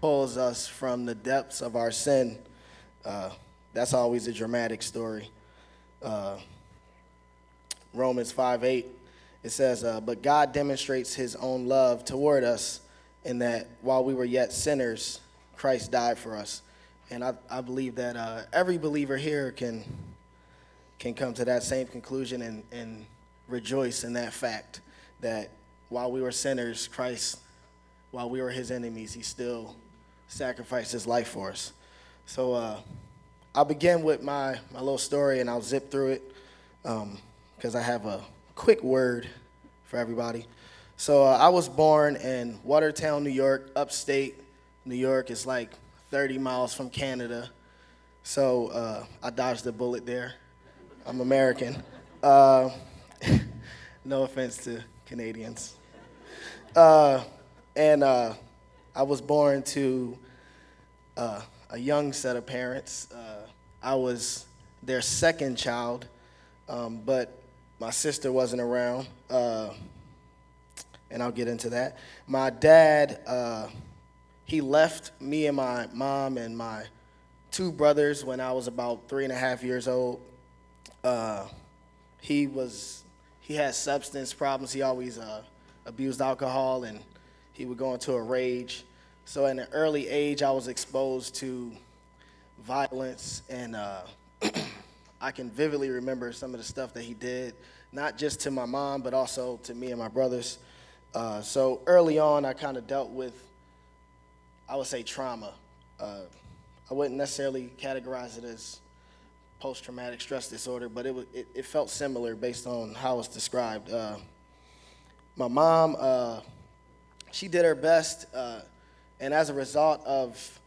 pulls us from the depths of our sin. Uh, that's always a dramatic story. Uh, Romans 5 8, it says, uh, But God demonstrates his own love toward us in that while we were yet sinners, Christ died for us. And I, I believe that uh, every believer here can, can come to that same conclusion and, and rejoice in that fact that while we were sinners, Christ, while we were his enemies, he still sacrificed his life for us. So uh, I'll begin with my, my little story and I'll zip through it because um, I have a quick word for everybody. So uh, I was born in Watertown, New York, upstate New York. It's like 30 miles from Canada. So uh, I dodged a bullet there. I'm American. Uh, no offense to Canadians. Uh, and uh, I was born to uh, a young set of parents. Uh, I was their second child, um, but my sister wasn't around, uh, and I'll get into that. My dad, uh, he left me and my mom and my two brothers when I was about three and a half years old. Uh, he was he had substance problems. He always uh, abused alcohol, and he would go into a rage. So, at an early age, I was exposed to violence, and uh, I can vividly remember some of the stuff that he did, not just to my mom, but also to me and my brothers. Uh, so, early on, I kind of dealt with, I would say, trauma. Uh, I wouldn't necessarily categorize it as post traumatic stress disorder, but it, it, it, felt similar based on how it's described. Uh, my mom, uh, she did her best, uh, and as a result of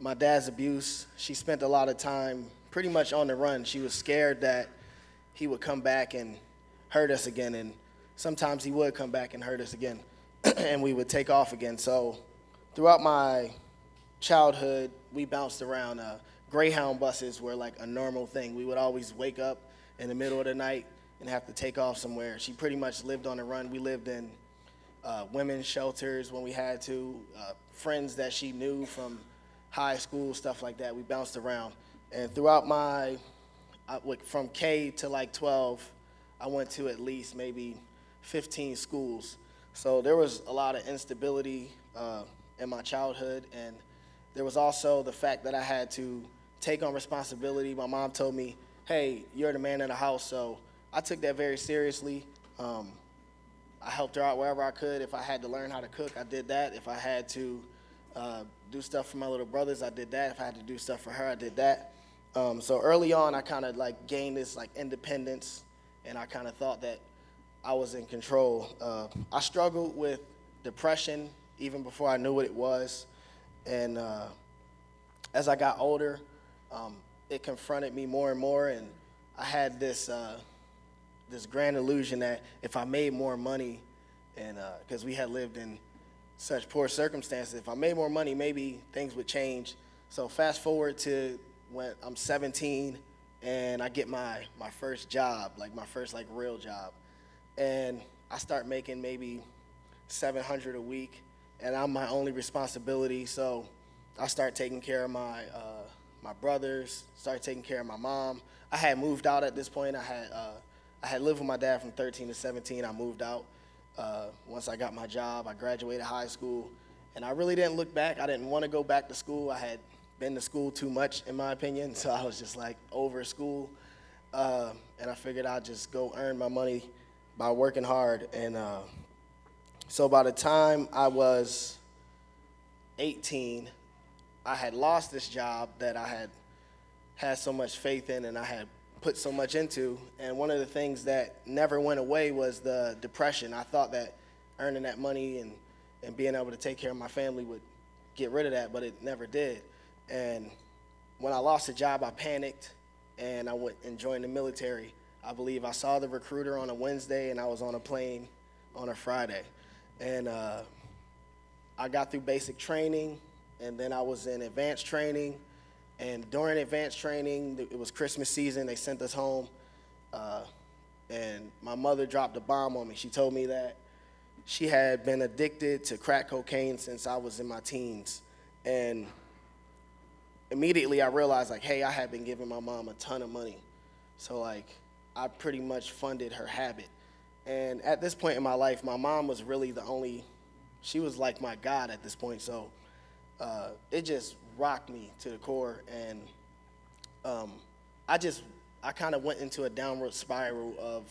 my dad's abuse, she spent a lot of time pretty much on the run. She was scared that he would come back and hurt us again, and sometimes he would come back and hurt us again, and we would take off again. So throughout my childhood, we bounced around. Uh, Greyhound buses were like a normal thing. We would always wake up in the middle of the night and have to take off somewhere. She pretty much lived on the run. We lived in uh, women's shelters when we had to, uh, friends that she knew from high school, stuff like that. We bounced around. And throughout my, I, from K to like 12, I went to at least maybe 15 schools. So there was a lot of instability uh, in my childhood. And there was also the fact that I had to take on responsibility. My mom told me, hey, you're the man of the house. So I took that very seriously. Um, I helped her out wherever I could. If I had to learn how to cook, I did that. If I had to uh, do stuff for my little brothers, I did that. If I had to do stuff for her, I did that. Um, so early on, I kind of like gained this like independence, and I kind of thought that I was in control. Uh, I struggled with depression even before I knew what it was, and uh, as I got older, um, it confronted me more and more, and I had this uh, this grand illusion that if I made more money, and because uh, we had lived in such poor circumstances, if I made more money, maybe things would change. So fast forward to when I'm 17 and I get my my first job, like my first like real job, and I start making maybe 700 a week, and I'm my only responsibility. So I start taking care of my uh, my brothers, start taking care of my mom. I had moved out at this point. I had uh, I had lived with my dad from 13 to 17. I moved out uh, once I got my job. I graduated high school, and I really didn't look back. I didn't want to go back to school. I had been to school too much, in my opinion, so I was just like over school. Uh, and I figured I'd just go earn my money by working hard. And uh, so by the time I was 18, I had lost this job that I had had so much faith in and I had put so much into. And one of the things that never went away was the depression. I thought that earning that money and, and being able to take care of my family would get rid of that, but it never did. And when I lost the job, I panicked and I went and joined the military. I believe I saw the recruiter on a Wednesday and I was on a plane on a Friday. And uh, I got through basic training and then I was in advanced training and during advanced training, it was Christmas season. They sent us home, uh, and my mother dropped a bomb on me. She told me that she had been addicted to crack cocaine since I was in my teens, And immediately I realized like, hey, I had been giving my mom a ton of money. So like I pretty much funded her habit. And at this point in my life, my mom was really the only she was like my God at this point. So uh, it just rocked me to the core and um, I just I kind of went into a downward spiral of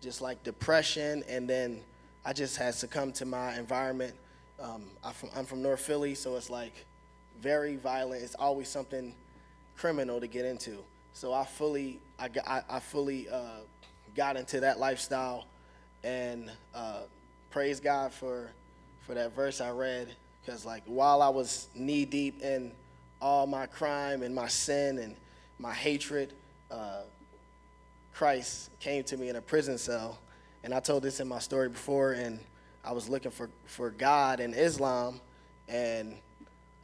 just like depression, and then I just had succumbed to my environment. Um, I'm, from, I'm from North Philly, so it's like very violent. It's always something criminal to get into. So I fully, I, got, I, I fully uh, got into that lifestyle, and uh, praise God for for that verse I read, because like while I was knee deep in all my crime and my sin and my hatred, uh, Christ came to me in a prison cell. And I told this in my story before, and I was looking for, for God in Islam. And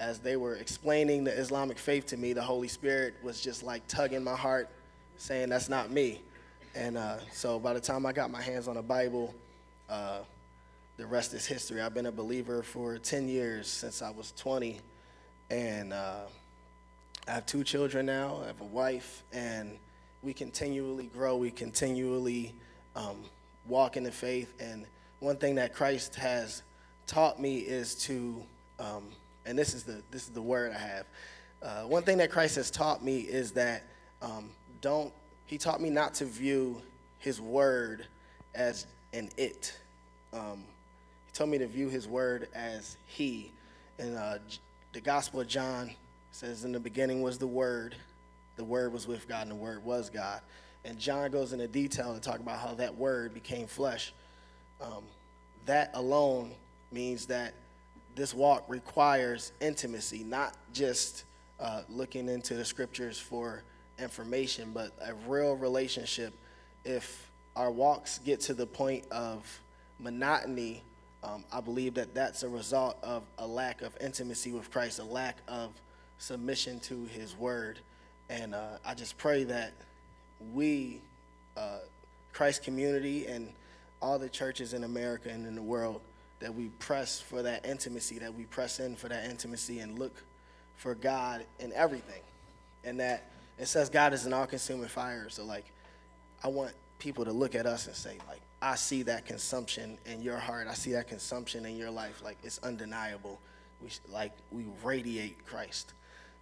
as they were explaining the Islamic faith to me, the Holy Spirit was just like tugging my heart, saying, That's not me. And uh, so by the time I got my hands on the Bible, uh, the rest is history. I've been a believer for 10 years since I was 20. And uh, I have two children now. I have a wife, and we continually grow. We continually um, walk in the faith. And one thing that Christ has taught me is to, um, and this is the this is the word I have. Uh, one thing that Christ has taught me is that um, don't. He taught me not to view His word as an it. Um, he told me to view His word as He. And uh, the Gospel of John, says, In the beginning was the Word, the Word was with God, and the Word was God. And John goes into detail to talk about how that Word became flesh. Um, that alone means that this walk requires intimacy, not just uh, looking into the scriptures for information, but a real relationship. If our walks get to the point of monotony, um, I believe that that's a result of a lack of intimacy with Christ, a lack of submission to his word. And uh, I just pray that we, uh, Christ community, and all the churches in America and in the world, that we press for that intimacy, that we press in for that intimacy and look for God in everything. And that it says God is an all consuming fire. So, like, I want people to look at us and say, like, I see that consumption in your heart. I see that consumption in your life. Like, it's undeniable. We, like, we radiate Christ.